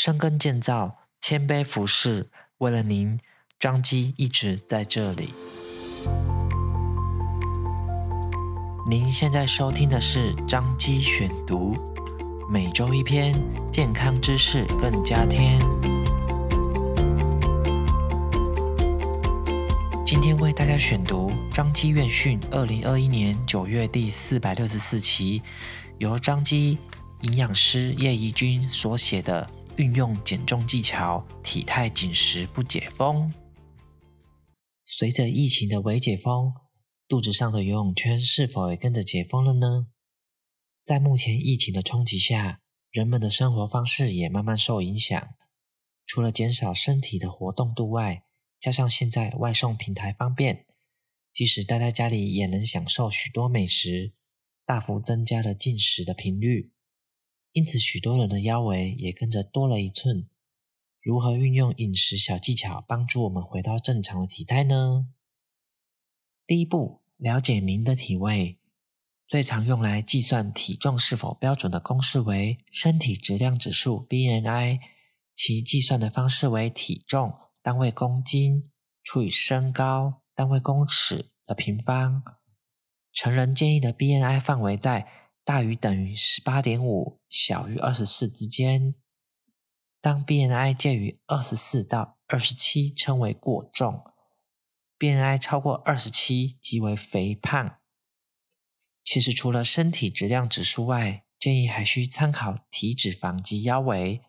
深耕建造，谦卑服侍，为了您，张基一直在这里。您现在收听的是张基选读，每周一篇健康知识，更加添。今天为大家选读张基院讯二零二一年九月第四百六十四期，由张基营养师叶怡君所写的《运用减重技巧，体态紧实不解封》。随着疫情的微解封，肚子上的游泳圈是否也跟着解封了呢？在目前疫情的冲击下，人们的生活方式也慢慢受影响。除了减少身体的活动度外，加上现在外送平台方便，即使待在家里也能享受许多美食，大幅增加了进食的频率。因此，许多人的腰围也跟着多了一寸。如何运用饮食小技巧帮助我们回到正常的体态呢？第一步，了解您的体位。最常用来计算体重是否标准的公式为身体质量指数 （BMI），其计算的方式为体重。单位公斤除以身高单位公尺的平方。成人建议的 BMI 范围在大于等于十八点五，小于二十四之间。当 BNI 介于二十四到二十七，称为过重，BNI 超过二十七，即为肥胖。其实，除了身体质量指数外，建议还需参考体脂肪及腰围。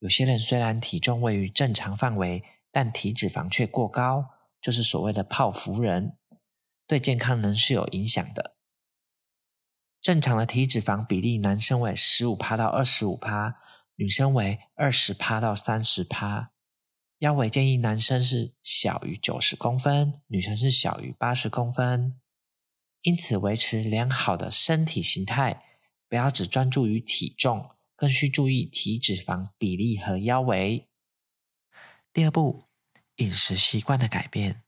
有些人虽然体重位于正常范围，但体脂肪却过高，就是所谓的泡芙人，对健康仍是有影响的。正常的体脂肪比例，男生为十五趴到二十五趴，女生为二十趴到三十趴。腰围建议男生是小于九十公分，女生是小于八十公分。因此，维持良好的身体形态，不要只专注于体重。更需注意体脂肪比例和腰围。第二步，饮食习惯的改变。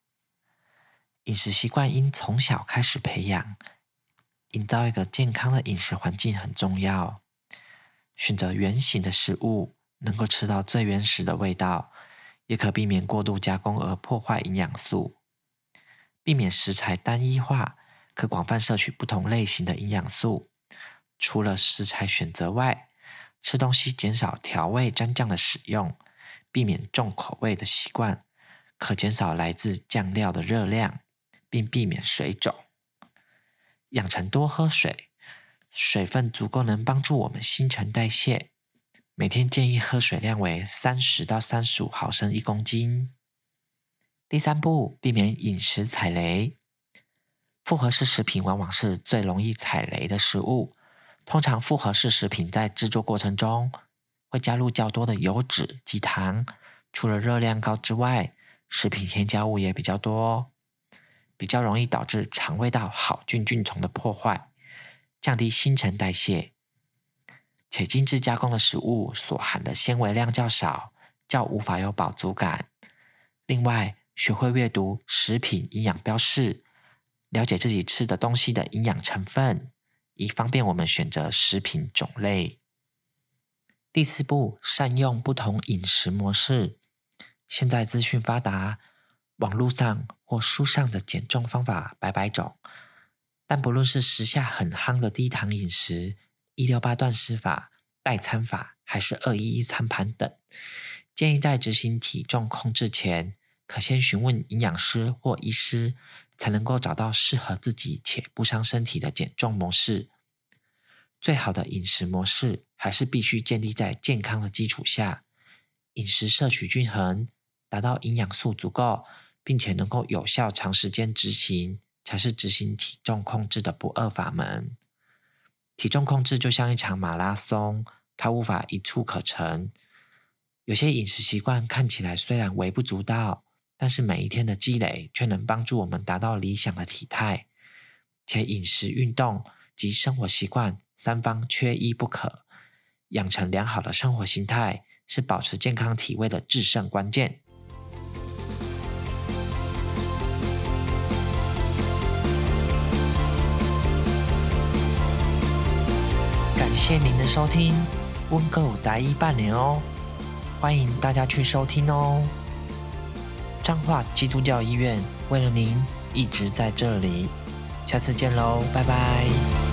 饮食习惯应从小开始培养，营造一个健康的饮食环境很重要。选择原型的食物，能够吃到最原始的味道，也可避免过度加工而破坏营养素。避免食材单一化，可广泛摄取不同类型的营养素。除了食材选择外，吃东西减少调味沾酱的使用，避免重口味的习惯，可减少来自酱料的热量，并避免水肿。养成多喝水，水分足够能帮助我们新陈代谢。每天建议喝水量为三十到三十五毫升一公斤。第三步，避免饮食踩雷。复合式食品往往是最容易踩雷的食物。通常复合式食品在制作过程中会加入较多的油脂及糖，除了热量高之外，食品添加物也比较多，比较容易导致肠胃道好菌菌丛的破坏，降低新陈代谢。且精致加工的食物所含的纤维量较少，较无法有饱足感。另外，学会阅读食品营养标示，了解自己吃的东西的营养成分。以方便我们选择食品种类。第四步，善用不同饮食模式。现在资讯发达，网络上或书上的减重方法百百种，但不论是时下很夯的低糖饮食、一六八断食法、代餐法，还是二一一餐盘等，建议在执行体重控制前，可先询问营养师或医师。才能够找到适合自己且不伤身体的减重模式。最好的饮食模式还是必须建立在健康的基础下，饮食摄取均衡，达到营养素足够，并且能够有效长时间执行，才是执行体重控制的不二法门。体重控制就像一场马拉松，它无法一蹴可成。有些饮食习惯看起来虽然微不足道。但是每一天的积累，却能帮助我们达到理想的体态，且饮食、运动及生活习惯三方缺一不可。养成良好的生活形态，是保持健康体位的制胜关键。谢您的收听，温哥台语半年哦。欢迎大家去收听哦。彰化基督教医院为了您一直在这里，下次见喽，拜拜。